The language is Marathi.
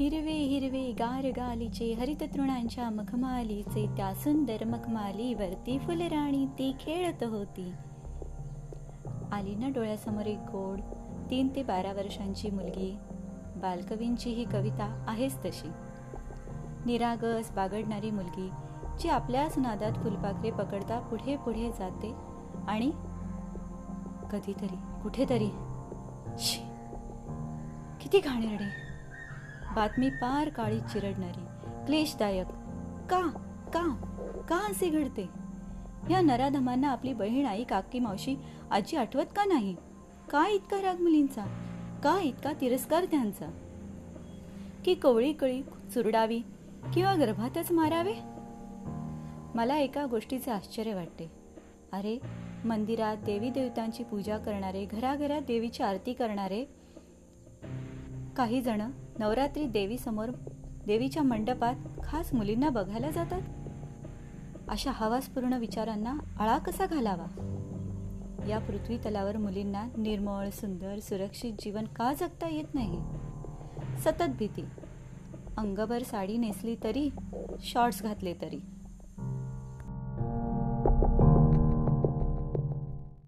हिरवे हिरवे गार गालीचे हरित तृणांच्या मखमालीचे त्या सुंदर मखमालीवरती फुलराणी ती खेळत होती. आली ना डोळ्यासमोर एक गोड तीन ते बारा वर्षांची मुलगी. बालकवींची ही कविता आहेच तशी. निरागस बागडणारी मुलगी जी आपल्याच नादात फुलपाखरे पकडता पुढे पुढे जाते आणि कधीतरी कुठेतरी किती घाणेरडे. बातमी पार काळी चिरडणारी क्लेशदायक. का? का? का असे घडते? या नराधमांना आपली बहीण आई काकी मावशी आजी आठवत का नाही? का इतका राग मुलींचा? का इतका तिरस्कार त्यांचा? की कवळी कळी चुरडावी किंवा गर्भातच मारावे? मला एका गोष्टीचे आश्चर्य वाटते. अरे मंदिरात देवी देवतांची पूजा करणारे घराघरात देवीची आरती करणारे काही जण नवरात्री देवीसमोर देवीच्या मंडपात खास मुलींना बघायला जातात. अशा हवासपूर्ण विचारांना आळा कसा घालावा? या पृथ्वी तलावर मुलींना निर्मळ सुंदर सुरक्षित जीवन का जगता येत नाही? सतत भीती. अंगभर साडी नेसली तरी शॉर्ट्स घातले तरी.